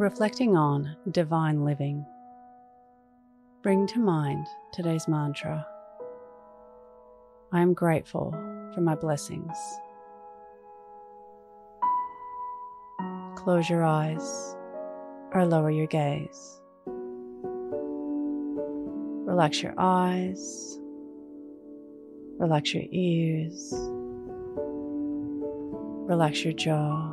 Reflecting on divine living, bring to mind today's mantra I am grateful for my blessings. Close your eyes or lower your gaze. Relax your eyes, relax your ears, relax your jaw.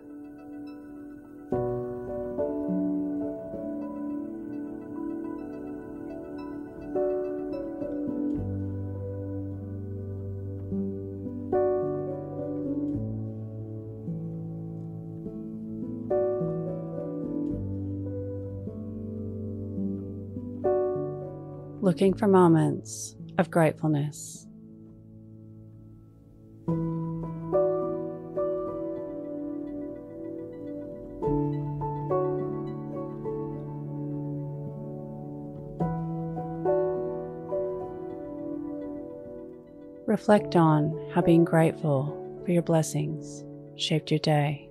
Looking for moments of gratefulness. Reflect on how being grateful for your blessings shaped your day.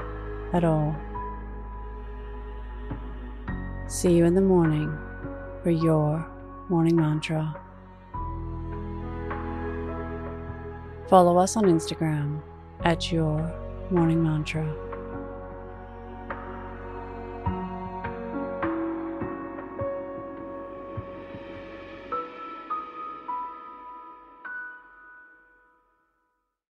at all. See you in the morning for your morning mantra. Follow us on Instagram at your morning mantra.